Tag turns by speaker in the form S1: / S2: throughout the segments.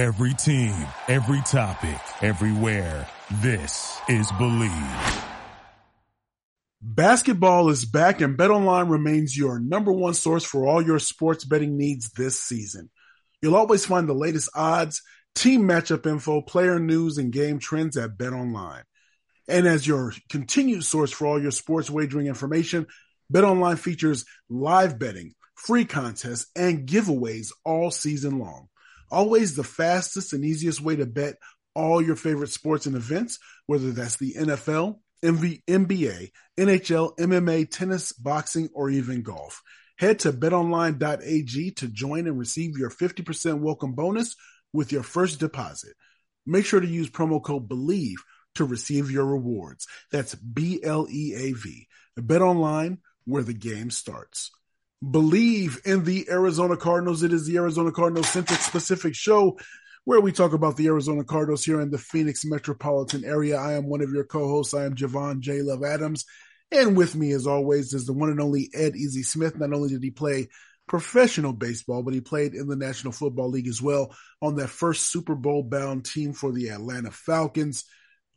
S1: Every team, every topic, everywhere. This is Bleav.
S2: Basketball is back and BetOnline remains your number one source for all your sports betting needs this season. You'll always find the latest odds, team matchup info, player news, and game trends at BetOnline. And as your continued source for all your sports wagering information, BetOnline features live betting, free contests, and giveaways all season long. Always the fastest and easiest way to bet all your favorite sports and events, whether that's the NFL, MV, NBA, NHL, MMA, tennis, boxing, or even golf. Head to betonline.ag to join and receive your 50% welcome bonus with your first deposit. Make sure to use promo code BLEAV to receive your rewards. That's B L E A V. Bet online where the game starts. Bleav in the Arizona Cardinals. It is the Arizona Cardinals centric specific show where we talk about the Arizona Cardinals here in the Phoenix metropolitan area. I am one of your co-hosts. I am Javon J. Love Adams. And with me, as always, is the one and only Ed Easy Smith. Not only did he play professional baseball, but he played in the National Football League as well on that first Super Bowl bound team for the Atlanta Falcons.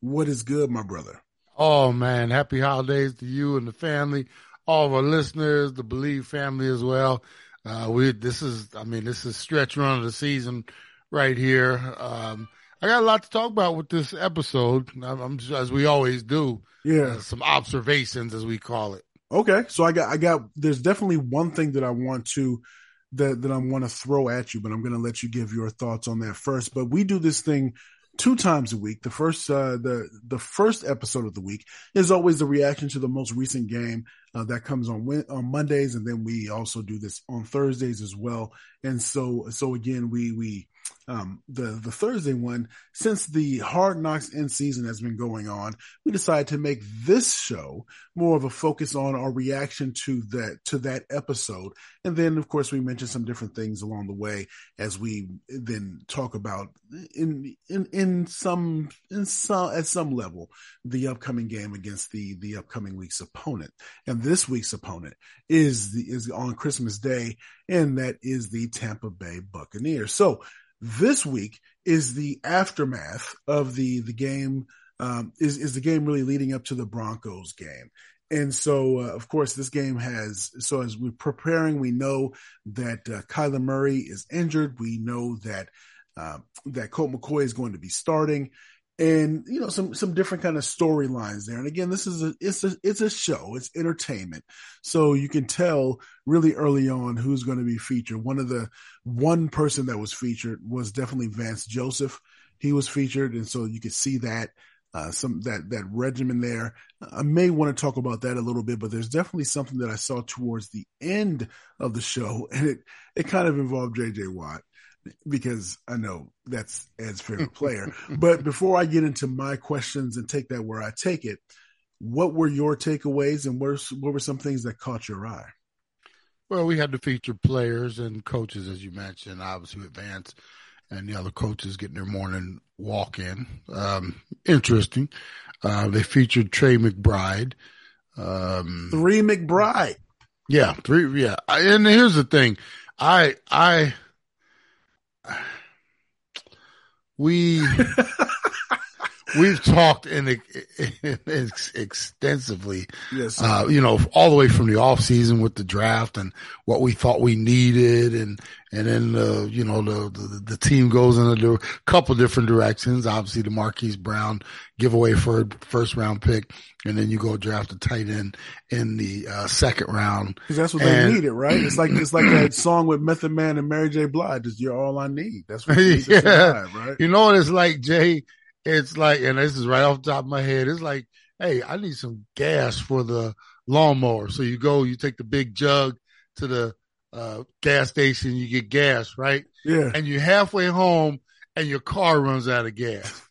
S2: What is good, my brother?
S3: Oh man, happy holidays to you and the family, all of our listeners, the Bleav family as well. Uh, we this is, I mean, this is stretch run of the season right here. Um, I got a lot to talk about with this episode. I'm, I'm as we always do.
S2: Yeah,
S3: uh, some observations as we call it.
S2: Okay, so I got, I got. There's definitely one thing that I want to that that I want to throw at you, but I'm going to let you give your thoughts on that first. But we do this thing two times a week. The first, uh, the, the first episode of the week is always the reaction to the most recent game, uh, that comes on, on Mondays. And then we also do this on Thursdays as well. And so, so again, we, we, um, the the Thursday one, since the Hard Knocks in season has been going on, we decided to make this show more of a focus on our reaction to that to that episode, and then of course we mentioned some different things along the way as we then talk about in in in some in some at some level the upcoming game against the the upcoming week's opponent, and this week's opponent is the is on Christmas Day, and that is the Tampa Bay Buccaneers. So this week is the aftermath of the the game. Um, is is the game really leading up to the Broncos game? And so, uh, of course, this game has. So as we're preparing, we know that uh, Kyler Murray is injured. We know that uh, that Colt McCoy is going to be starting and you know some some different kind of storylines there. And again this is a it's a it's a show. It's entertainment. So you can tell really early on who's going to be featured. One of the one person that was featured was definitely Vance Joseph. He was featured and so you could see that uh, some that that regimen there. I may want to talk about that a little bit, but there's definitely something that I saw towards the end of the show, and it it kind of involved J.J. Watt because I know that's Ed's favorite player. but before I get into my questions and take that where I take it, what were your takeaways and what, what were some things that caught your eye?
S3: Well, we had to feature players and coaches, as you mentioned, obviously with Vance and the other coaches getting their morning walk in. Um, interesting. Uh, they featured Trey McBride.
S2: Um, three McBride.
S3: Yeah, three. Yeah. And here's the thing. I, I, we we've talked in, in, in extensively,
S2: yes,
S3: uh, you know, all the way from the off season with the draft and what we thought we needed, and and then uh, you know the, the, the team goes in a couple different directions. Obviously, the Marquise Brown giveaway for first round pick, and then you go draft a tight end in the uh, second round
S2: because that's what and, they needed, right? It's like it's like that song with Method Man and Mary J. Blige. Is you're all I need. That's what yeah. Right?
S3: You know what it's like, Jay it's like, and this is right off the top of my head. It's like, hey, I need some gas for the lawnmower. So you go, you take the big jug to the uh, gas station, you get gas, right?
S2: Yeah.
S3: And you're halfway home and your car runs out of gas.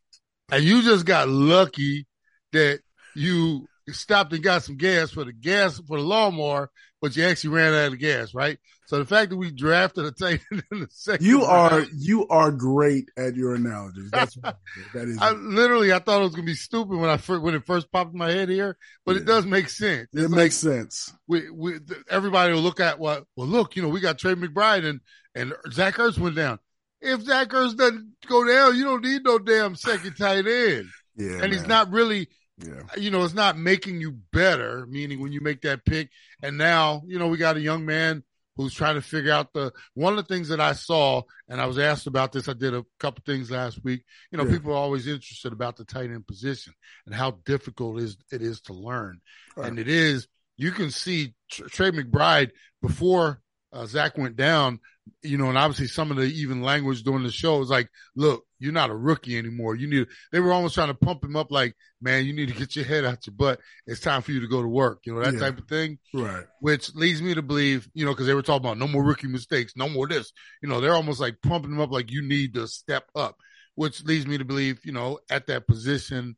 S3: and you just got lucky that you stopped and got some gas for the gas for the lawnmower, but you actually ran out of gas, right? So the fact that we drafted a tight end in the second,
S2: you round, are you are great at your analogies. That's that is.
S3: I literally I thought it was gonna be stupid when I when it first popped in my head here, but yeah. it does make sense.
S2: It's it like, makes sense.
S3: We, we everybody will look at what well look you know we got Trey McBride and and Zach Ertz went down. if Zach Ertz doesn't go down, you don't need no damn second tight end.
S2: Yeah,
S3: and
S2: man.
S3: he's not really,
S2: Yeah,
S3: you know, it's not making you better. Meaning when you make that pick, and now you know we got a young man who's trying to figure out the one of the things that I saw, and I was asked about this. I did a couple things last week. You know,
S2: Yeah.
S3: people are always interested about the tight end position and how difficult it is it is to learn,
S2: Right.
S3: and it is. You can see Trey McBride before uh, Zach went down. You know, and obviously some of the even language during the show was like, "Look, you're not a rookie anymore. You need." They were almost trying to pump him up, like, "Man, you need to get your head out your butt. It's time for you to go to work." You know, that
S2: Yeah.
S3: type of thing
S2: right.
S3: which leads me to believe, you know, because they were talking about no more rookie mistakes, no more this. You know, they're almost like pumping them up like you need to step up, which leads me to believe, you know, at that position,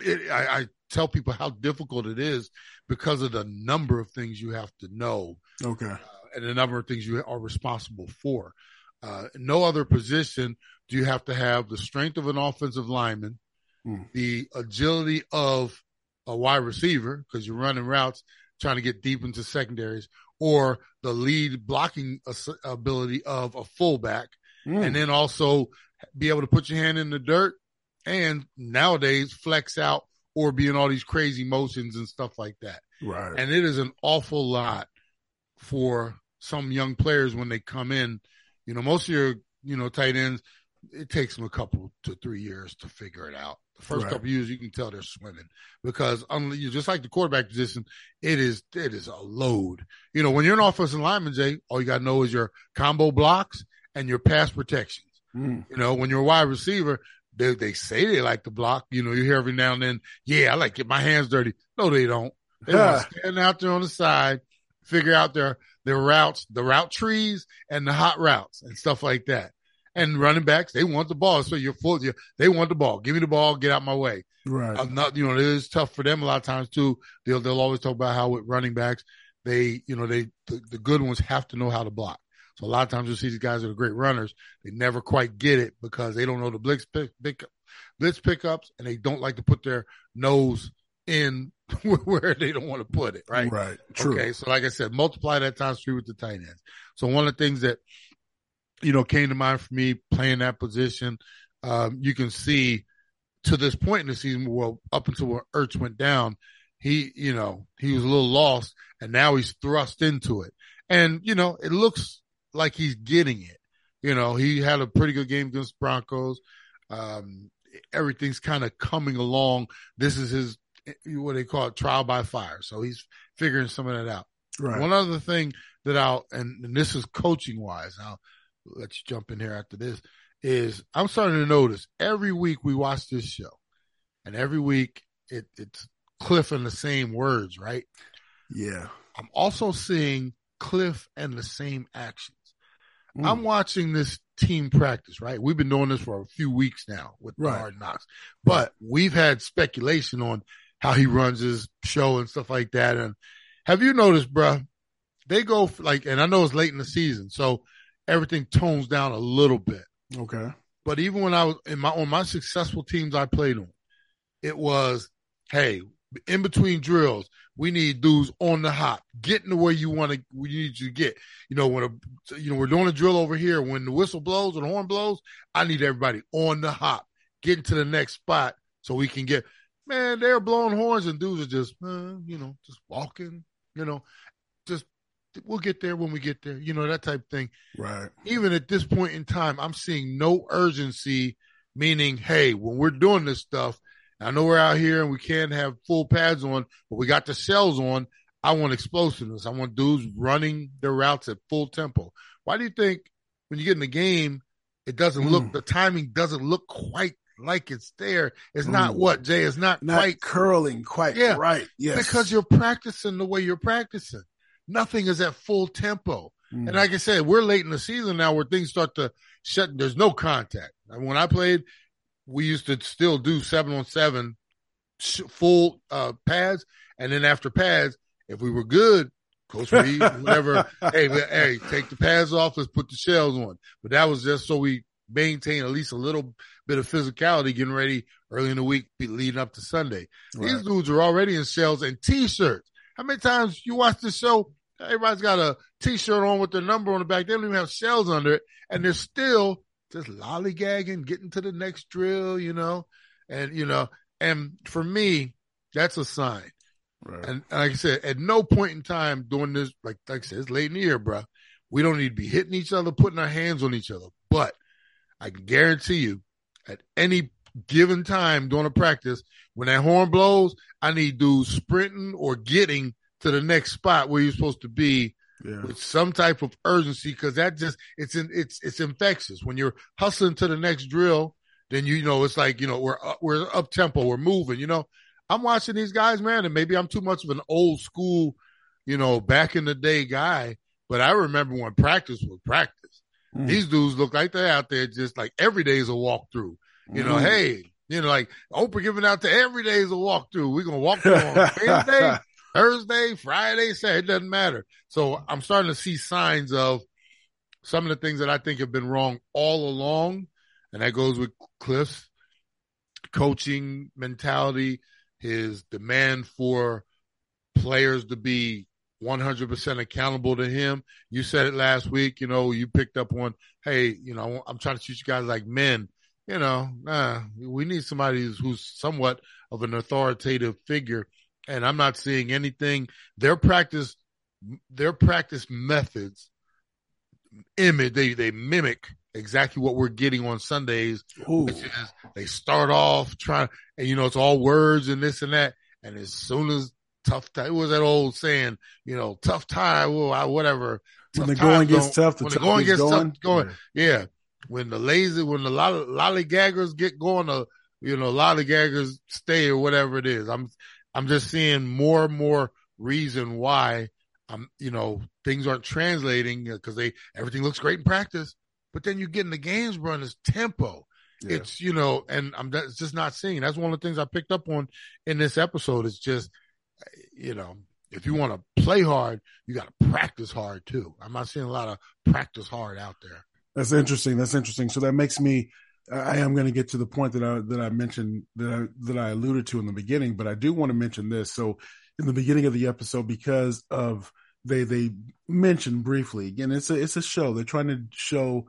S3: it, I, I tell people how difficult it is because of the number of things you have to know
S2: Okay.
S3: uh, and the number of things you are responsible for. Uh, no other position do you have to have the strength of an offensive lineman,
S2: Hmm.
S3: the agility of a wide receiver because you're running routes trying to get deep into secondaries, or the lead blocking ability of a fullback,
S2: Mm.
S3: and then also be able to put your hand in the dirt and nowadays flex out or be in all these crazy motions and stuff like that.
S2: right.
S3: And it is an awful lot for some young players when they come in. You know, most of your, you know, tight ends, it takes them a couple to three years to figure it out. The first
S2: Right.
S3: couple of years, you can tell they're swimming because you just like the quarterback position, it is it is a load. You know, when you're an offensive lineman, Jay, all you got to know is your combo blocks and your pass protections.
S2: Mm.
S3: You know, when you're a wide receiver, they they say they like to block. You know, you hear every now and then, yeah, I like to get my hands dirty. No, they don't. They want to stand out there on the side, figure out their their routes, the route trees, and the hot routes and stuff like that. And running backs, they want the ball, so you're full. you they want the ball. Give me the ball. Get out my way.
S2: Right.
S3: I'm not, you know, it is tough for them a lot of times too. They'll they'll always talk about how with running backs, they, you know, they the, the good ones have to know how to block. So a lot of times you'll see these guys that are great runners, they never quite get it because they don't know the blitz pick, pick blitz pickups and they don't like to put their nose in where they don't want to put it, right?
S2: Right. True.
S3: Okay, so like I said, multiply that times three with the tight ends. So one of the things that you know came to mind for me playing that position, um, you can see to this point in the season, well, up until where Ertz went down, he you know he was a little lost, and now he's thrust into it, and you know it looks like he's getting it. You know, he had a pretty good game against Broncos. Um, everything's kind of coming along. This is his what they call it trial by fire. So he's figuring some of that out.
S2: Right.
S3: One other thing that I'll, and, and this is coaching wise, I'll let you jump in here after this, is I'm starting to notice every week we watch this show and every week it, it's Kliff and the same words, right?
S2: yeah.
S3: I'm also seeing Kliff and the same actions.
S2: Mm.
S3: I'm watching this team practice, right? We've been doing this for a few weeks now with the
S2: Right.
S3: Hard Knocks, but we've had speculation on how he runs his show and stuff like that. And have you noticed, bruh? They go like, and I know it's late in the season, so everything tones down a little bit.
S2: Okay.
S3: But even when I was in my on my successful teams I played on, it was, hey, in between drills, we need dudes on the hop, getting to where you want to, we need you to get. You know, when a, you know, we're doing a drill over here. When the whistle blows or the horn blows, I need everybody on the hop, getting to the next spot so we can get. Man, they're blowing horns and dudes are just, uh, you know, just walking. You know, just we'll get there when we get there. You know that type of thing
S2: Right.
S3: even at this point in time, I'm seeing no urgency, meaning, hey, when we're doing this stuff, I know we're out here and we can't have full pads on, but we got the shells on. I want explosiveness. I want dudes running their routes at full tempo. Why do you think when you get in the game, it doesn't look,
S2: Mm.
S3: the timing doesn't look quite like it's there? It's not
S2: Mm.
S3: what, Jay? It's not,
S2: Not
S3: quite
S2: curling quite
S3: Yeah.
S2: right. Yes.
S3: because you're practicing the way you're practicing. Nothing is at full tempo.
S2: Mm.
S3: And like I said, we're late in the season now where things start to shut. There's no contact. And when I played, we used to still do seven on seven full uh, pads. And then after pads, if we were good, Coach Reed, whatever, hey, hey, take the pads off. Let's put the shells on. But that was just so we maintain at least a little bit of physicality getting ready early in the week, leading up to Sunday. These dudes are already in shells and t-shirts. How many times you watch the show everybody's got a t-shirt on with their number on the back. They don't even have shells under it. And they're still just lollygagging, getting to the next drill, you know? And, you know, and for me, that's a sign. Right. And like I said, at no point in time during this, like, like I said, it's late in the year, bro. We don't need to be hitting each other, putting our hands on each other. But I can guarantee you, at any given time during a practice, when that horn blows, I need dudes sprinting or getting to the next spot where you're supposed to be yeah. with some type of urgency because that just it's in it's it's infectious. When you're hustling to the next drill, then you know it's like you know we're up, we're up tempo, we're moving. You know, I'm watching these guys, man, and maybe I'm too much of an old school, you know, back in the day guy. But I remember when practice was practice. Mm. These dudes look like they're out there just like every day is a walkthrough. You know, mm. hey, you know, like Oprah giving out to every day is a walkthrough. We're gonna walk through on Wednesday, Thursday, Friday, Saturday. It doesn't matter. So I'm starting to see signs of some of the things that I think have been wrong all along, and that goes with Kliff's coaching mentality, his demand for players to be 100% accountable to him. You said it last week, you know, you picked up on, hey, you know, I'm trying to teach you guys like men. You know, nah, we need somebody who's, who's somewhat of an authoritative figure. And I'm not seeing anything. Their practice, their practice methods, image, they, they mimic exactly what we're getting on Sundays, Ooh. which is they start off trying, and you know, it's all words and this and that. And as soon as tough time, it was that old saying, you know, tough time, whatever.
S2: When the going gets tough, the when the going gets going.
S3: tough, going, yeah. yeah. When the lazy, when the lolly, lollygaggers get going, the you know, lollygaggers stay or whatever it is. I'm, I'm just seeing more and more reason why I'm, you know, things aren't translating uh, because they everything looks great in practice, but then you get in the games, bro, and it's tempo. Yeah. It's you know, and I'm that's just not seeing. That's one of the things I picked up on in this episode. It's just, you know, if you want to play hard, you got to practice hard too. I'm not seeing a lot of practice hard out there.
S2: That's interesting. That's interesting. So that makes me. I am going to get to the point that I that I mentioned that I that I alluded to in the beginning, but I do want to mention this. So in the beginning of the episode, because of they they mentioned briefly again, it's a it's a show. They're trying to show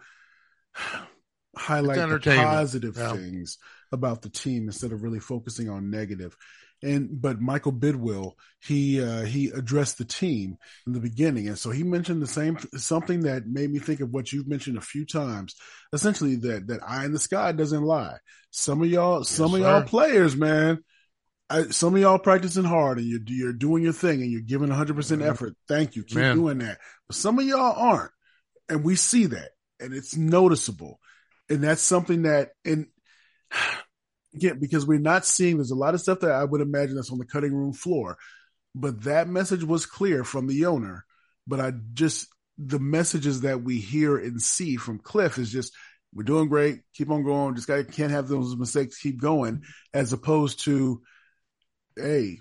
S2: highlight the positive yeah. things about the team instead of really focusing on negative. And but Michael Bidwill, he uh, he addressed the team in the beginning, and so he mentioned the same something that made me think of what you've mentioned a few times. Essentially, that that eye in the sky doesn't lie. Some of y'all, yes, some of y'all players, man, I, some of y'all practicing hard and you're you're doing your thing and you're giving 100 percent mm-hmm. effort. Thank you, keep man. doing that. But some of y'all aren't, and we see that, and it's noticeable and that's something that and again because we're not seeing there's a lot of stuff that I would imagine that's on the cutting room floor, but that message was clear from the owner. But I just the messages that we hear and see from Kliff is just we're doing great, keep on going, just got can't have those mistakes, keep going, as opposed to hey,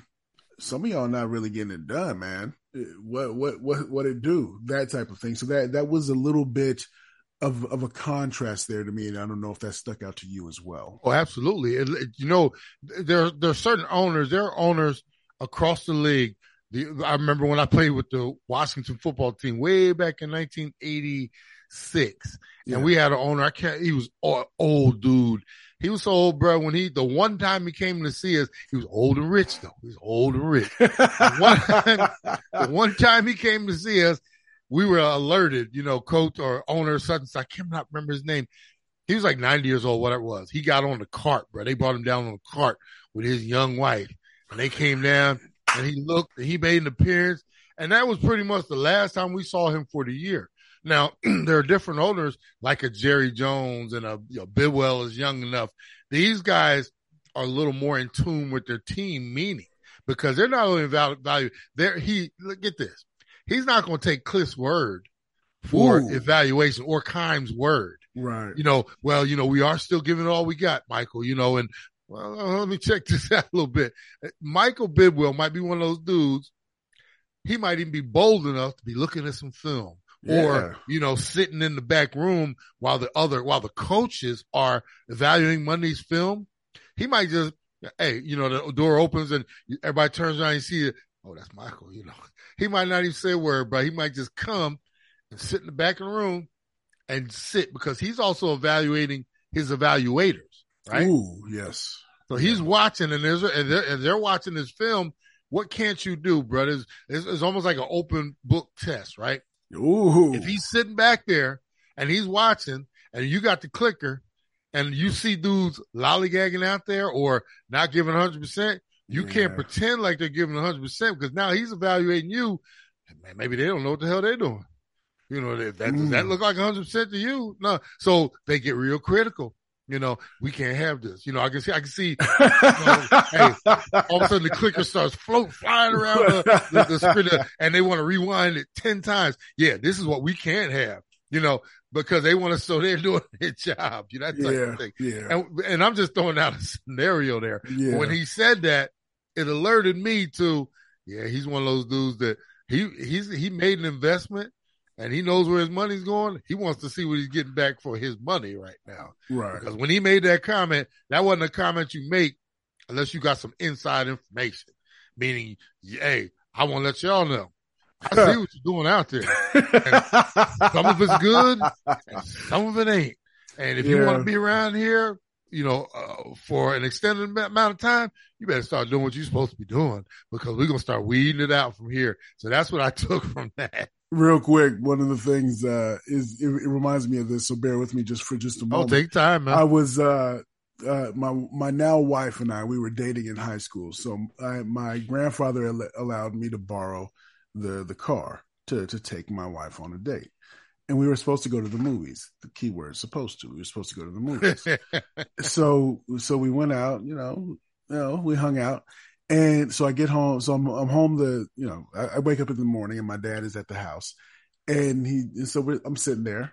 S2: some of y'all not really getting it done, man. What what what what it do? That type of thing. So that that was a little bit of of a contrast there to me, and I don't know if that stuck out to you as well.
S3: Oh, absolutely. It, it, uh, you know, there there are certain owners. There are owners across the league. The, I remember when I played with the Washington football team way back in 1986, yeah. and we had an owner. I can't. He was old, old dude. He was so old, bro. When he the one time he came to see us, he was old and rich though. He was old and rich. one time, the one time he came to see us, we were alerted, you know, coach or owner, such and such. I cannot remember his name. He was like 90 years old, whatever it was. He got on the cart, bro. They brought him down on the cart with his young wife. And they came down and he looked and he made an appearance. And that was pretty much the last time we saw him for the year. Now, there are different owners like a Jerry Jones and a you know, Bidwill is young enough. These guys are a little more in tune with their team meaning because they're not only value, they're, he, look at this he's not going to take Kliff's word for Ooh. evaluation or Keim's word.
S2: Right.
S3: You know, well, you know, we are still giving all we got, Michael, you know, and well, uh, let me check this out a little bit. Michael Bidwill might be one of those dudes. He might even be bold enough to be looking at some film yeah. or, you know, sitting in the back room while the other, while the coaches are evaluating Monday's film. He might just, hey, you know, the door opens and everybody turns around and see oh, that's Michael. You know, he might not even say a word, but he might just come and sit in the back of the room and sit because he's also evaluating his evaluators, right?
S2: Ooh, yes.
S3: So he's watching and there's and they're, and they're watching this film. What can't you do, brothers? It's, it's almost like an open book test, right?
S2: Ooh.
S3: If he's sitting back there and he's watching and you got the clicker and you see dudes lollygagging out there or not giving 100%, you
S2: Yeah.
S3: can't pretend like they're giving 100% because now he's evaluating you. Maybe they don't know what the hell they're doing. You know, that, that does that
S2: Mm.
S3: look like 100% to you? No. So they get real critical. You know, we can't have this. You know, I can see, I can see hey, all of a sudden the clicker starts float flying around the, the, the and they want to rewind it 10 times. Yeah, this is what we can't have, you know, because they want to, so they're doing their job, you know, that type
S2: yeah,
S3: of thing.
S2: yeah,
S3: And, and I'm just throwing out a scenario there.
S2: yeah.
S3: When he said that, it alerted me to, yeah, he's one of those dudes that he, he's, he made an investment and he knows where his money's going. He wants to see what he's getting back for his money right now.
S2: right.
S3: Because when he made that comment, that wasn't a comment you make unless you got some inside information. Meaning, hey, I want to let y'all know. I see what you're doing out there. Some of it's good, and some of it ain't. And if you want to be around here, you know, uh, for an extended amount of time, you better start doing what you're supposed to be doing because we're gonna start weeding it out from here. So that's what I took from that.
S2: Real quick, one of the things uh, is it, it reminds me of this, so bear with me just for just a moment.
S3: Oh,
S2: moment.
S3: take time, man.
S2: I was uh, uh, my my now wife and I we were dating in high school, so I, my grandfather al- allowed me to borrow the the car to to take my wife on a date, and we were supposed to go to the movies. The key word supposed to. We were supposed to go to the movies. so so we went out, you know, you know, we hung out. And so I get home. So I'm, I'm home the, you know, I, I wake up in the morning and my dad is at the house and he, and so I'm sitting there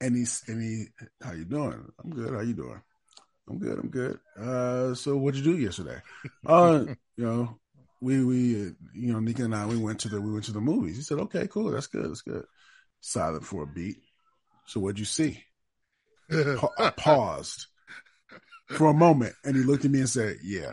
S2: and he's, and he, how you doing? I'm good. How you doing? I'm good. I'm good. Uh, so what'd you do yesterday? Uh, you know, we, we, uh, you know, Nika and I, we went to the, we went to the movies. He said, okay, cool. That's good. That's good. Silent for a beat. So what'd you see? Pa- I paused for a moment and he looked at me and said, Yeah.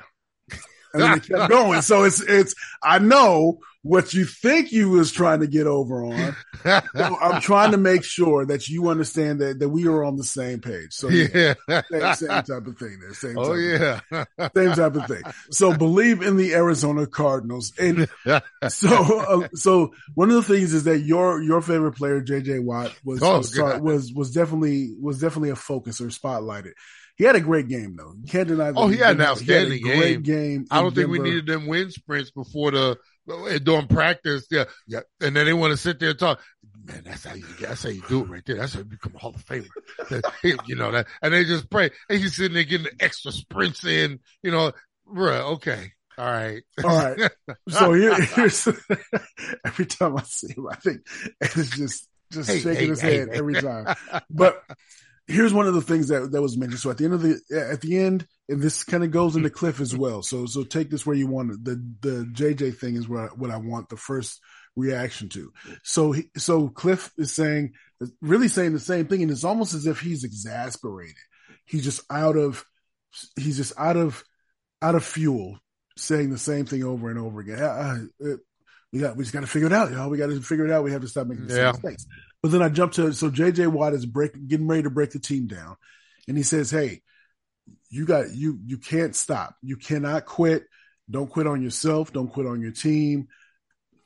S2: And then it kept going. So it's it's I know what you think you was trying to get over on. So I'm trying to make sure that you understand that, that we are on the same page. So yeah,
S3: yeah.
S2: same, same type of thing there. Same
S3: Oh
S2: type
S3: yeah.
S2: of, same type of thing. So Bleav in the Arizona Cardinals. And so uh, so one of the things is that your your favorite player JJ Watt was
S3: Oh,
S2: was, was was definitely was definitely a focus or spotlighted. He had a great game though. You can't deny that.
S3: Oh, he had an
S2: He
S3: outstanding
S2: a great game.
S3: I don't think we needed them wind sprints before the uh, during practice. Yeah, yeah, and then they want to sit there and talk. Man, that's how you that's how you do it right there. That's how you become a Hall of Famer. You know that, and they just pray. And he's sitting there getting the extra sprints in. You know, bruh, Okay, all right,
S2: All right. So here, here's every time I see him, I think it's just just
S3: Hey,
S2: shaking
S3: hey,
S2: his
S3: hey,
S2: head every time. But here's one of the things that that was mentioned. So at the end of the at the end, and this kind of goes into Kliff as well. So so take this where you want it. The the JJ thing is where I, what I want the first reaction to. So he, so Kliff is saying really saying the same thing, and it's almost as if he's exasperated. He's just out of he's just out of out of fuel, saying the same thing over and over again. Uh, uh, we got we just got to figure it out, y'all. We got to figure it out. We have to stop making the
S3: Yeah.
S2: same mistakes. But then I jumped to so JJ Watt is break, getting ready to break the team down, and he says, "Hey, you got you you can't stop. You cannot quit. Don't quit on yourself. Don't quit on your team.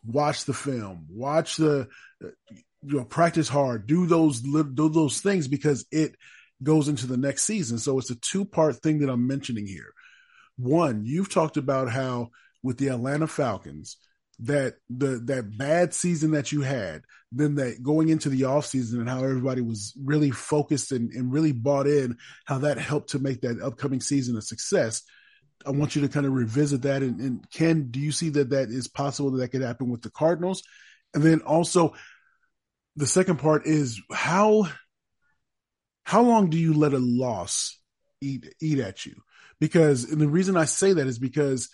S2: Watch the film. Watch the you know practice hard. Do those do those things because it goes into the next season. So it's a two part thing that I'm mentioning here. One, you've talked about how with the Atlanta Falcons that the that bad season that you had, then that going into the off season and how everybody was really focused and, and really bought in, how that helped to make that upcoming season a success. I want you to kind of revisit that. And, and Ken, do you see that that is possible that that could happen with the Cardinals? And then also, the second part is how how long do you let a loss eat eat at you? Because and the reason I say that is because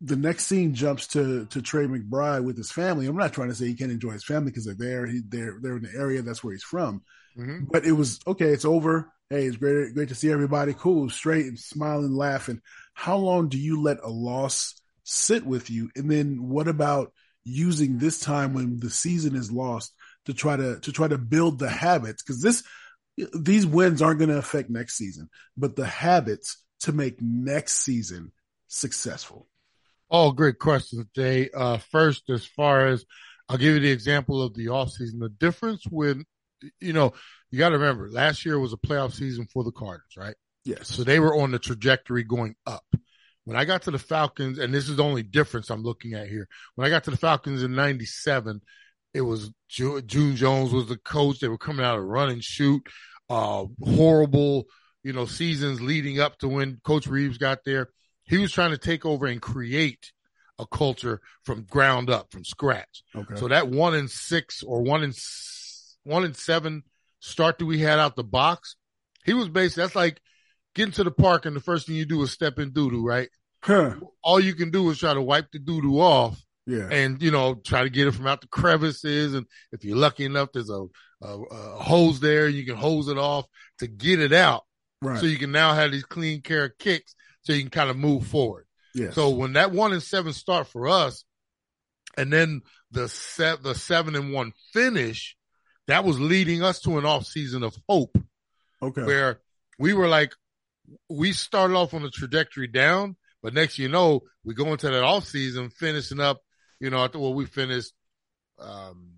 S2: the next scene jumps to to Trey McBride with his family. I'm not trying to say he can't enjoy his family because they're there. He, they're they're in the area. That's where he's from.
S3: Mhm.
S2: But it was okay. It's over. Hey, it's great great to see everybody. Cool, straight and smiling, laughing. How long do you let a loss sit with you? And then what about using this time when the season is lost to try to to try to build the habits? Because this these wins aren't going to affect next season, but the habits to make next season successful.
S3: Oh, great questions, Jay. Uh, first, as far as I'll give you the example of the offseason. The difference when, you know, you got to remember last year was a playoff season for the Cardinals, right?
S2: Yes.
S3: So they were on the trajectory going up. When I got to the Falcons, and this is the only difference I'm looking at here. When I got to the Falcons in 97, it was June Jones was the coach. They were coming out of run and shoot, uh, horrible, you know, seasons leading up to when Coach Reeves got there. He was trying to take over and create a culture from ground up, from scratch.
S2: Okay.
S3: So that one in six or one in one in seven start that we had out the box, he was basically that's like getting to the park and the first thing you do is step in doo doo, right?
S2: Huh.
S3: All you can do is try to wipe the doo doo off.
S2: Yeah.
S3: And you know, try to get it from out the crevices, and if you're lucky enough, there's a, a, a hose there, you can hose it off to get it out,
S2: right.
S3: so you can now have these clean care kicks, so you can kind of move forward.
S2: Yes.
S3: So when that one and seven start for us, and then the set the seven and one finish, that was leading us to an off season of hope.
S2: Okay.
S3: Where we were like, we started off on a trajectory down, but next you know, we go into that off season finishing up, you know, well, we finished um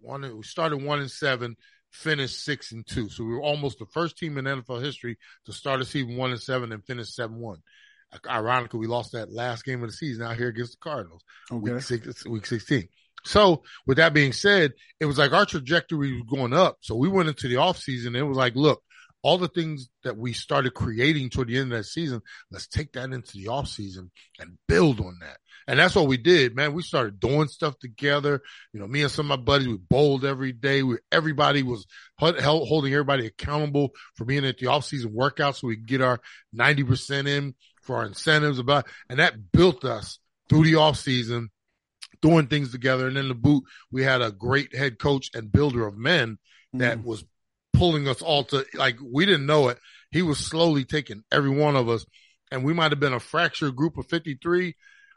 S3: one we started one and seven, finished six and two. So we were almost the first team in NFL history to start a season one and seven and finish seven one. Ironically, we lost that last game of the season out here against the Cardinals,
S2: okay.
S3: week, six, week 16. So with that being said, it was like our trajectory was going up. So we went into the offseason. And it was like, look, all the things that we started creating toward the end of that season, let's take that into the offseason and build on that. And that's what we did, man. We started doing stuff together. You know, me and some of my buddies, we bowled every day. We, everybody was holding everybody accountable for being at the off-season workout so we could get our 90% in for our incentives about, and that built us through the off season, doing things together. And in the boot, we had a great head coach and builder of men that mm. was pulling us all to like, we didn't know it. He was slowly taking every one of us and we might have been a fractured group of 53,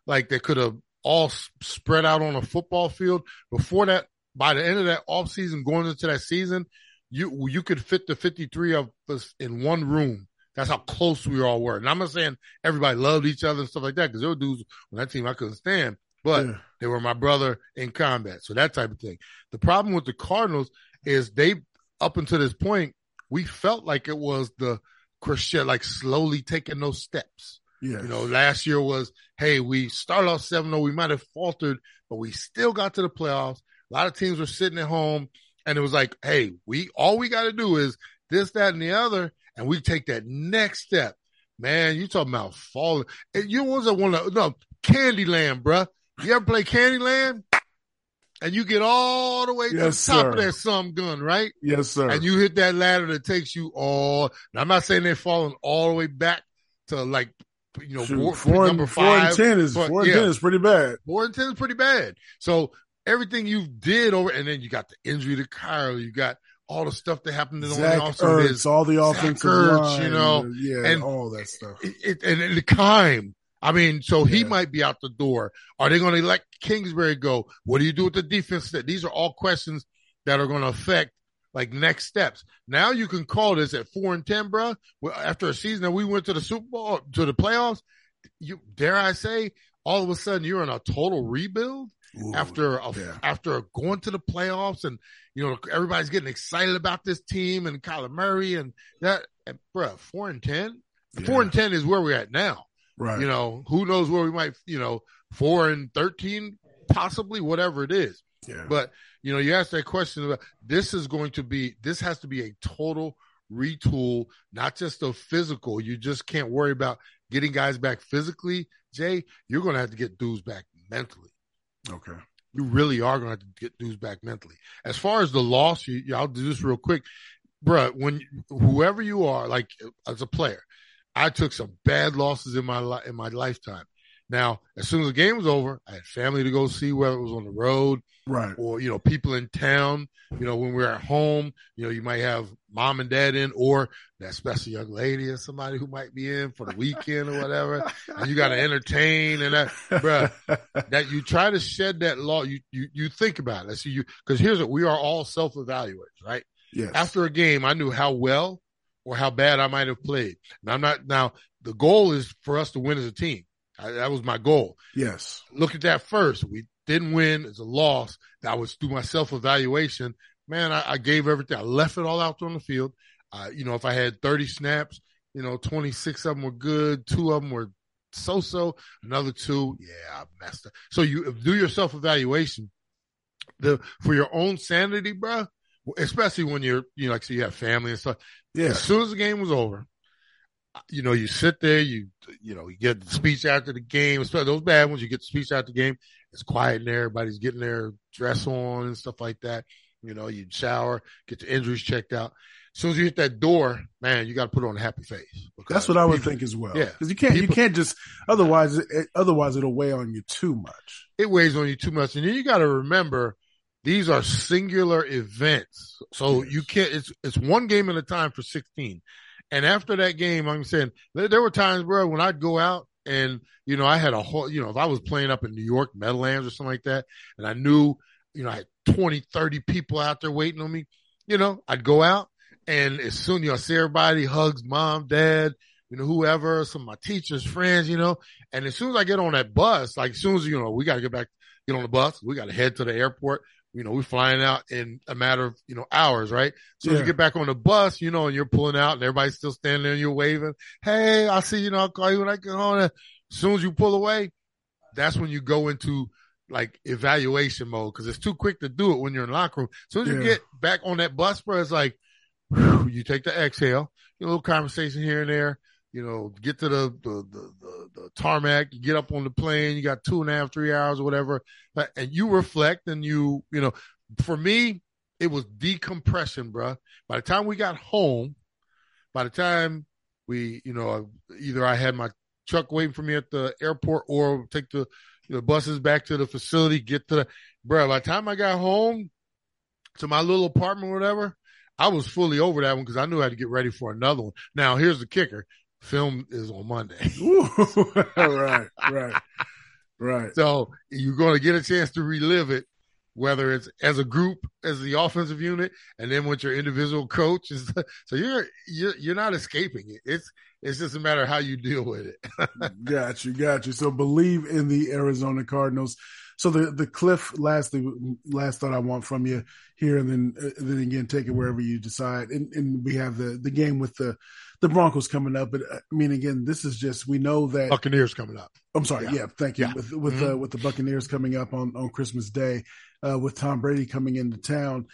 S3: like they could have all spread out on a football field before that. By the end of that off season, going into that season, you, you could fit the 53 of us in one room that's how close we all were. And I'm not saying everybody loved each other and stuff like that because there were dudes on that team I couldn't stand, but yeah. they were my brother in combat. So that type of thing. The problem with the Cardinals is they, up until this point, we felt like it was the Christian, like slowly taking those steps.
S2: Yeah.
S3: You know, last year was, hey, we started off 7 0. We might have faltered, but we still got to the playoffs. A lot of teams were sitting at home and it was like, hey, we, all we got to do is this, that, and the other and we take that next step, man, you talking about falling. You wasn't one of no Candyland, bruh. You ever play Candyland? And you get all the way yes, to the top sir. of that some gun, right?
S2: Yes, sir.
S3: And you hit that ladder that takes you all. Now, I'm not saying they're falling all the way back to like you know,
S2: Shoot, four, number five. Four and ten is but, four and yeah, ten is pretty bad.
S3: Four and ten is pretty bad. So everything you did over, and then you got the injury to Kyle, you got all the stuff that happened in the
S2: offseason. Ertz, all the offensive Ertz, line,
S3: you know,
S2: yeah, and all that stuff.
S3: It, it, and the time. I mean, so he might be out the door. Are they going to let Kingsbury go? What do you do with the defense? That These are all questions that are going to affect like next steps. Now you can call this at four and ten, bro. After a season that we went to the Super Bowl uh, to the playoffs, you dare I say, all of a sudden you're in a total rebuild. Ooh, after a, yeah. after going to the playoffs and you know everybody's getting excited about this team and Kyler Murray and that and bro four and ten yeah. four and ten is where we're at now
S2: right
S3: you know who knows where we might you know four and thirteen possibly whatever it is
S2: yeah.
S3: but you know you asked that question about this is going to be this has to be a total retool not just a physical you just can't worry about getting guys back physically Jay you're going to have to get dudes back mentally
S2: Okay.
S3: You really are going to have to get dudes back mentally. As far as the loss, you, I'll do this real quick, bro. When whoever you are, like as a player, I took some bad losses in my in my lifetime. Now, as soon as the game was over, I had family to go see, whether it was on the road,
S2: right,
S3: or you know, people in town. You know, when we're at home, you know, you might have mom and dad in, or that special young lady or somebody who might be in for the weekend or whatever, and you got to entertain and that, bruh, that you try to shed that law. You you you think about it. I see you because here's what we are all self evaluators, right?
S2: Yes.
S3: After a game, I knew how well or how bad I might have played. And I'm not now. The goal is for us to win as a team. I, that was my goal.
S2: Yes.
S3: Look at that first. We didn't win. It's a loss. That was through my self evaluation. Man, I, I, gave everything. I left it all out on the field. Uh, you know, if I had 30 snaps, you know, 26 of them were good. Two of them were so so. Another two, yeah, I messed up. So you do your self evaluation. The for your own sanity, bro. Especially when you're, you know, like so you have family and stuff.
S2: Yeah.
S3: As soon as the game was over, you know, you sit there, you, you know, you get the speech after the game, especially those bad ones, you get the speech after the game. It's quiet in there. Everybody's getting their dress on and stuff like that. You know, you shower, get the injuries checked out. As soon as you hit that door, man, you got to put on a happy face.
S2: That's what I would people, think as well.
S3: Yeah,
S2: because you can't, people, you can't just otherwise, it, otherwise it'll weigh on you too much.
S3: It weighs on you too much, and then you got to remember these are singular events, so yes. you can't. It's it's one game at a time for sixteen. And after that game, I'm saying there, were times, bro, when I'd go out and, you know, I had a whole, you know, if I was playing up in New York, Meadowlands or something like that, and I knew, you know, I had 20, 30 people out there waiting on me, you know, I'd go out and as soon, you know, I see everybody, hugs mom, dad, you know, whoever, some of my teachers, friends, you know, and as soon as I get on that bus, like as soon as, you know, we got to get back, get on the bus, we got to head to the airport you know, we're flying out in a matter of, you know, hours, right? So yeah. you get back on the bus, you know, and you're pulling out and everybody's still standing there and you're waving. Hey, I'll see you, know, I'll call you when I get on. As soon as you pull away, that's when you go into like evaluation mode because it's too quick to do it when you're in locker room. As soon as yeah. you get back on that bus, bro, it's like, whew, you take the exhale, a little conversation here and there you know, get to the, the, the, the, the tarmac, you get up on the plane, you got two and a half, three hours or whatever, uh, and you reflect and you, you know, for me, it was decompression, bro. By the time we got home, by the time we, you know, either I had my truck waiting for me at the airport or take the, the buses back to the facility, get to the, bro, by the time I got home to my little apartment whatever, I was fully over that one because I knew I had to get ready for another one. Now, here's the kicker. Film is on Monday.
S2: right, right, right.
S3: So you're going to get a chance to relive it, whether it's as a group, as the offensive unit, and then with your individual coach. So you're you're you're not escaping it. It's it's just a matter of how you deal with it.
S2: got you, got you. So Bleav in the Arizona Cardinals. So the the Kliff last last thought I want from you here, and then uh, then again take it wherever you decide. And, and we have the the game with the the Broncos coming up. But uh, I mean, again, this is just we know that
S3: Buccaneers coming up.
S2: I'm sorry, yeah, yeah thank you. Yeah. With with mm-hmm. uh, with the Buccaneers coming up on on Christmas Day, uh, with Tom Brady coming into town.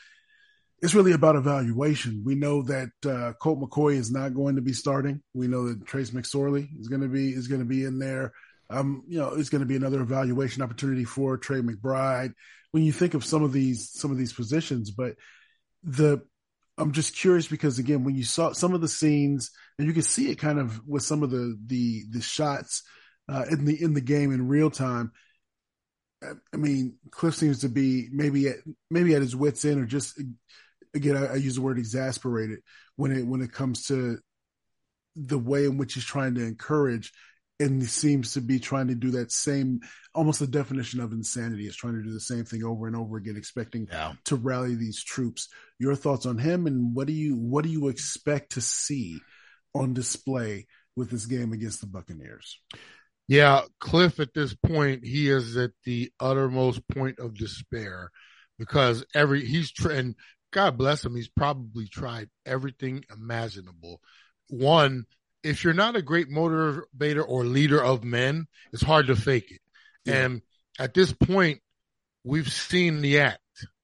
S2: It's really about evaluation. We know that uh, Colt McCoy is not going to be starting. We know that Trace McSorley is going to be is going to be in there. Um, you know, it's going to be another evaluation opportunity for Trey McBride. When you think of some of these some of these positions, but the I'm just curious because again, when you saw some of the scenes, and you can see it kind of with some of the the the shots uh, in the in the game in real time. I mean, Kliff seems to be maybe at maybe at his wits end, or just again, I, I use the word exasperated when it when it comes to the way in which he's trying to encourage and he seems to be trying to do that same almost the definition of insanity is trying to do the same thing over and over again expecting yeah. to rally these troops. Your thoughts on him and what do you what do you expect to see on display with this game against the buccaneers?
S3: Yeah Kliff at this point he is at the uttermost point of despair because every he's and god bless him he's probably tried everything imaginable. One if you're not a great motivator or leader of men, it's hard to fake it. Yeah. And at this point, we've seen the act.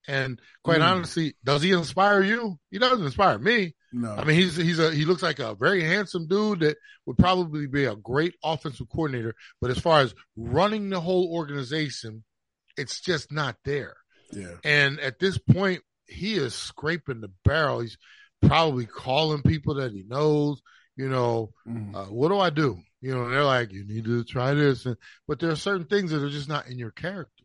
S3: And quite mm. honestly, does he inspire you? He doesn't inspire me.
S2: No.
S3: I mean, he's he's a he looks like a very handsome dude that would probably be a great offensive coordinator. But as far as running the whole organization, it's just not there.
S2: Yeah.
S3: And at this point, he is scraping the barrel. He's probably calling people that he knows you know, mm. uh, what do I do? You know, they're like, you need to try this. And, but there are certain things that are just not in your character.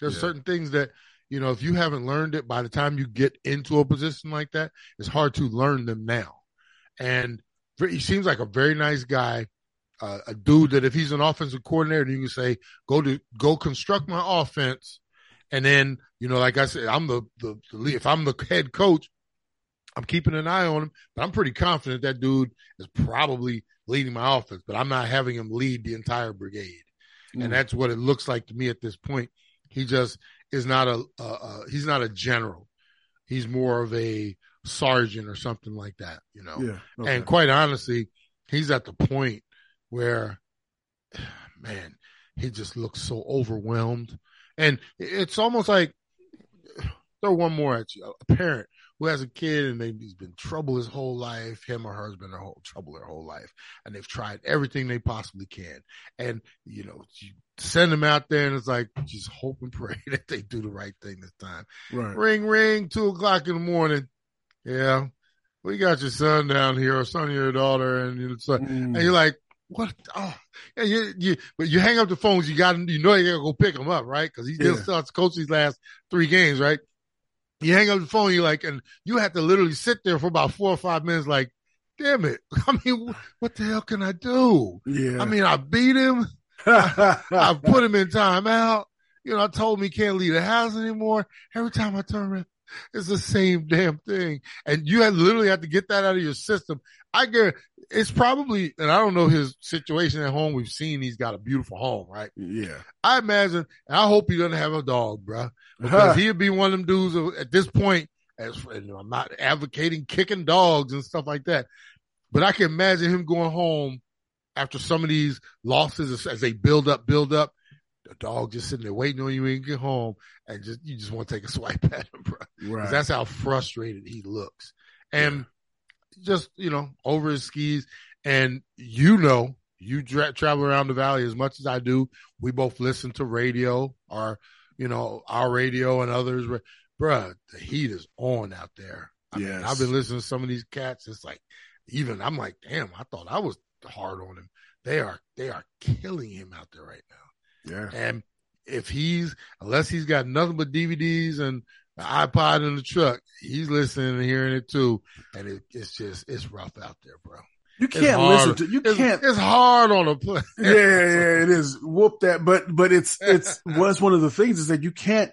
S3: There's
S2: Yeah.
S3: certain things that, you know, if you haven't learned it by the time you get into a position like that, it's hard to learn them now. And he seems like a very nice guy, uh, a dude that if he's an offensive coordinator, you can say, go to, go construct my offense. And then, you know, like I said, I'm the, the, the lead. If I'm the head coach, I'm keeping an eye on him, but I'm pretty confident that dude is probably leading my offense, but I'm not having him lead the entire brigade.
S2: Mm.
S3: And that's what it looks like to me at this point. He just is not a, uh, uh, he's not a general. He's more of a sergeant or something like that, you know?
S2: Yeah. okay.
S3: And quite honestly, he's at the point where, man, he just looks so overwhelmed. And it's almost like, throw one more at you. A parent who has a kid and maybe he's been trouble his whole life, him or her has been their whole trouble their whole life. And they've tried everything they possibly can. And, you know, you send them out there and it's like, just hope and pray that they do the right thing this time.
S2: right.
S3: Ring, ring, two o'clock in the morning. Yeah. We got your son down here or son of your daughter. And it's like,
S2: Mm.
S3: and you're like, what? Oh, yeah, you, you, but you hang up the phones. You got, you know, you gotta go pick him up, right? Cause he
S2: Yeah.
S3: still starts coach these last three games, right? You hang up the phone. You're like, and you have to literally sit there for about four or five minutes. Like, damn it. I mean, what the hell can I do?
S2: yeah.
S3: I mean, I beat him. I put him in timeout. You know, I told him he can't leave the house anymore. Every time I turn around, it's the same damn thing. And you had literally have to get that out of your system. I get it's probably, and I don't know his situation at home. We've seen he's got a beautiful home, right?
S2: yeah.
S3: I imagine, and I hope he doesn't have a dog, bruh, because he'd be one of them dudes who, at this point. As I'm not advocating kicking dogs and stuff like that, but I can imagine him going home after some of these losses as, as they build up, build up. The dog just sitting there waiting on you when you get home, and just you just want to take a swipe at him, bro.
S2: Right.
S3: That's how frustrated he looks, and just you know over his skis. And you know, you dra- travel around the valley as much as I do. We both listen to radio, or you know, our radio and others. Bruh, the heat is on out there. I mean, I've been listening to some of these cats. It's like, even I'm like, damn, I thought I was hard on him. They are, they are killing him out there right now.
S2: Yeah.
S3: And if he's, unless he's got nothing but DVDs and the iPod in the truck, he's listening and hearing it too. And it, it's just, it's rough out there, bro.
S2: You can't listen to. You
S3: It's,
S2: can't.
S3: it's hard on a play.
S2: yeah, yeah, it is. Whoop that. But but it's it's what's one of the things is that you can't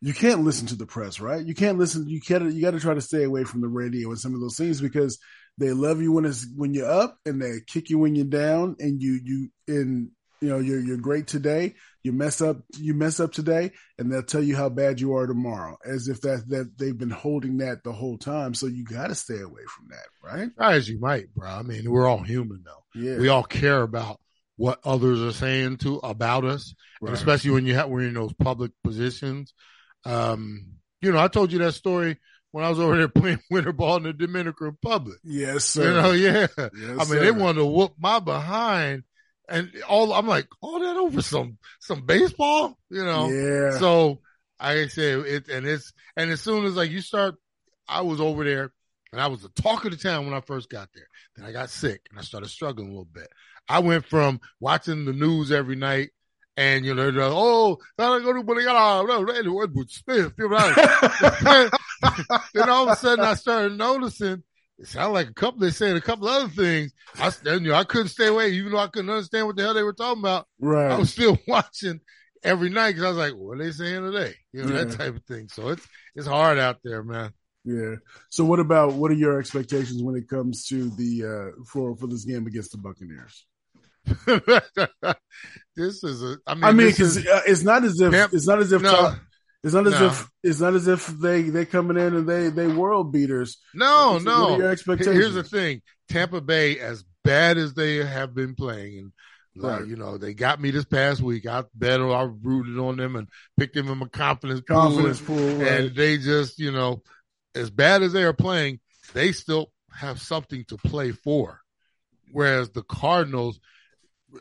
S2: you can't listen to the press, right? You can't listen. You can't. You got to try to stay away from the radio and some of those things because they love you when it's when you're up and they kick you when you're down and you you and you know you're you're great today. You mess up. You mess up today, and they'll tell you how bad you are tomorrow, as if that that they've been holding that the whole time. So you got to stay away from that, right?
S3: Try as you might, bro. I mean, we're all human though.
S2: Yeah,
S3: We all care about what others are saying to about us,
S2: right.
S3: especially when you have we're in those public positions. Um, you know, I told you that story when I was over there playing winter ball in the Dominican Republic.
S2: Yes,
S3: You
S2: sir.
S3: know, yeah.
S2: Yes,
S3: I mean,
S2: sir.
S3: they wanted to whoop my behind, and all I'm like, all that over some some baseball, you know.
S2: Yeah.
S3: So I say it, and it's and as soon as like you start, I was over there, and I was the talk of the town when I first got there. Then I got sick, and I started struggling a little bit. I went from watching the news every night. And you know, like, oh, I go to Bolivia, Smith. then all of a sudden, I started noticing it sounded like a couple. They said a couple other things. I, you know, I couldn't stay away, even though I couldn't understand what the hell they were talking about.
S2: right.
S3: I was still watching every night because I was like, "What are they saying today?" You know
S2: Yeah.
S3: that type of thing. So it's it's hard out there, man.
S2: Yeah. So what about what are your expectations when it comes to the uh for for this game against the Buccaneers?
S3: this is a. I mean,
S2: I mean, because uh, it's not as if it's not as if
S3: no,
S2: Tom- it's not as
S3: No.
S2: if it's not as if they they coming in and they they world beaters.
S3: no, no.
S2: Your expectations?
S3: Here's the thing: Tampa Bay, as bad as they have been playing, and uh,
S2: Right.
S3: you know they got me this past week. I bet I rooted on them and picked them in my confidence pool,
S2: confidence
S3: and-
S2: pool. Right?
S3: and they just, you know, as bad as they are playing, they still have something to play for. Whereas the Cardinals,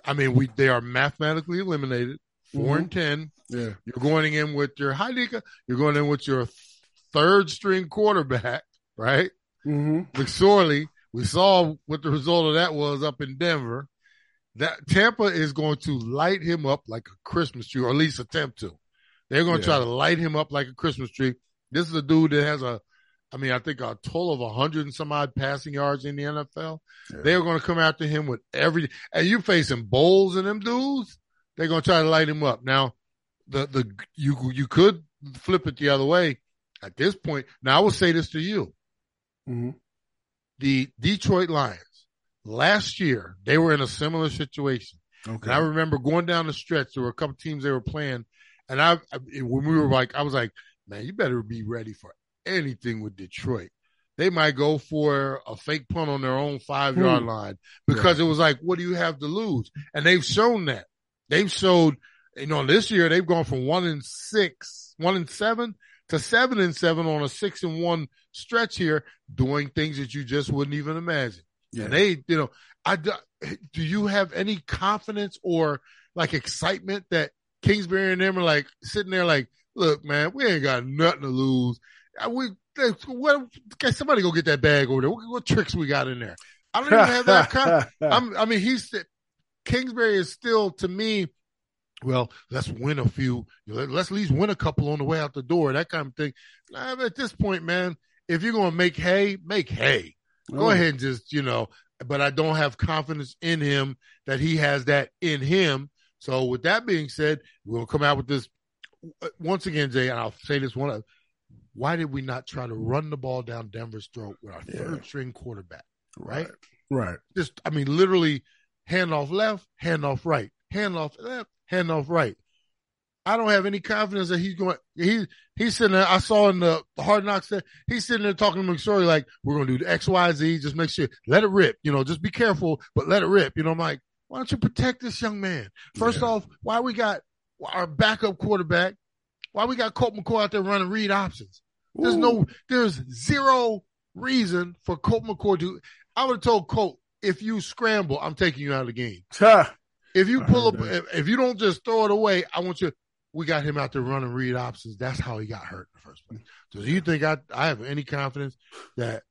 S3: I mean, we they are mathematically eliminated, 4
S2: Mhm.
S3: and ten.
S2: yeah.
S3: You're going in with your hi you're going in with your third string quarterback, right?
S2: hmm
S3: McSorley. We saw what the result of that was up in Denver. that Tampa is going to light him up like a Christmas tree, or at least attempt to. They're going to yeah. try to light him up like a Christmas tree. This is a dude that has a, I mean, I think a total of a hundred and some odd passing yards in the NFL. Yeah. They're going to come after him with every, and you facing Bowles and them dudes. They're going to try to light him up. Now, the, the, you, you could flip it the other way at this point. Now I will say this to you. Mm-hmm. The Detroit Lions last year, they were in a similar situation. Okay. And I remember going down the stretch, there were a couple teams they were playing. And I, when we were like, I was like, man, you better be ready for anything with Detroit. They might go for a fake punt on their own five yard hmm. line because yeah. it was like, what do you have to lose? And they've shown that. They've showed, you know, this year they've gone from one and six, one and seven to seven and seven on a six and one stretch here, doing things that you just wouldn't even imagine. Yeah. And they, you know, I do you have any confidence or like excitement that Kingsbury and them are like sitting there like, look, man, we ain't got nothing to lose. We what? Somebody go get that bag over there. What, what tricks we got in there? I don't even have that. Con- I'm, I mean, he's Kingsbury is still to me. Well, let's win a few. Let's at least win a couple on the way out the door. That kind of thing. Nah, at this point, man, if you're gonna make hay, make hay. Go oh. ahead and just you know. But I don't have confidence in him that he has that in him. So with that being said, we'll come out with this uh, once again, Jay, and I'll say this one uh, why did we not try to run the ball down Denver's throat with our yeah. third string quarterback? Right?
S2: Right.
S3: Just, I mean, literally hand off left, hand off right, hand off left, hand off right. I don't have any confidence that he's going. He he's sitting there. I saw in the Hard Knocks that he's sitting there talking to McSorley like, "We're going to do the X, Y, Z. Just make sure, let it rip. You know, just be careful, but let it rip." You know, I'm like, why don't you protect this young man? First yeah. off, why we got our backup quarterback? Why we got Colt McCoy out there running read options? There's no, there's zero reason for Colt McCoy to. I would have told Colt, if you scramble, I'm taking you out of the game. if you pull up, if, if, you don't just throw it away, I want you. We got him out there running read options. That's how he got hurt in the first place. So do you think I, I have any confidence that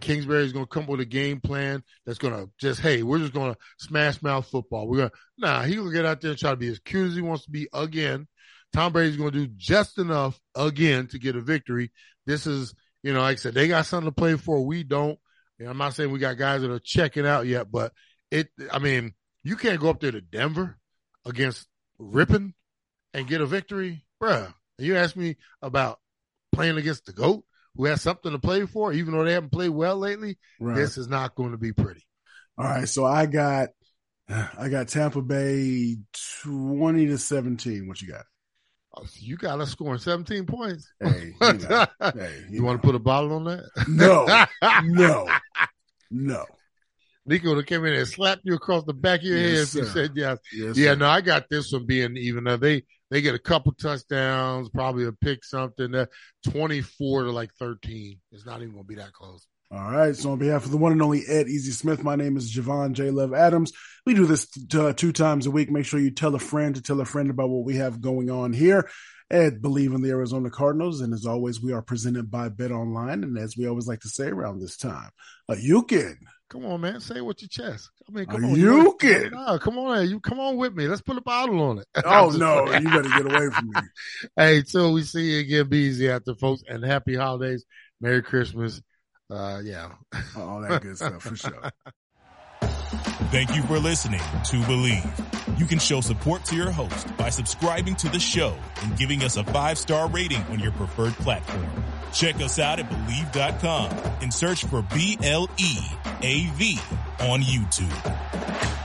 S3: Kingsbury is going to come with a game plan that's going to just, hey, we're just going to smash mouth football. We're going to, nah, he's going to get out there and try to be as cute as he wants to be again. Tom Brady's going to do just enough again to get a victory. This is, you know, like I said, they got something to play for. We don't. And I'm not saying we got guys that are checking out yet, but it, I mean, you can't go up there to Denver against Rippin and get a victory, bruh. You ask me about playing against the GOAT who has something to play for, even though they haven't played well lately. Right. This is not going to be pretty.
S2: All right. So I got, I got Tampa Bay 20 to 17. What you got?
S3: Oh, you got us scoring 17 points.
S2: Hey, you, know, hey,
S3: you, you want to put a bottle on that?
S2: No, no, no.
S3: Nico would have came in and slapped you across the back of your yes, head if you said yes. yes yeah, sir. no, I got this one being even. Uh, they they get a couple touchdowns, probably a pick something. Uh, 24 to like 13. It's not even going to be that close.
S2: All right. So on behalf of the one and only Ed Easy Smith, my name is Javon J. Love Adams. We do this t- uh, two times a week. Make sure you tell a friend to tell a friend about what we have going on here at Bleav in the Arizona Cardinals. And as always, we are presented by Bet Online. And as we always like to say around this time, uh, you can.
S3: Come on, man. Say it with your chest. I mean,
S2: come on. You can.
S3: No, come on. You come on with me. Let's put a bottle on it.
S2: Oh, no. you better get away from me.
S3: hey, till we see you again, be easy out there, folks. And happy holidays. Merry Christmas uh, yeah,
S2: all that good stuff for sure.
S1: Thank you for listening to Bleav. You can show support to your host by subscribing to the show and giving us a five star rating on your preferred platform. Check us out at Bleav.com and search for B L E A V on YouTube.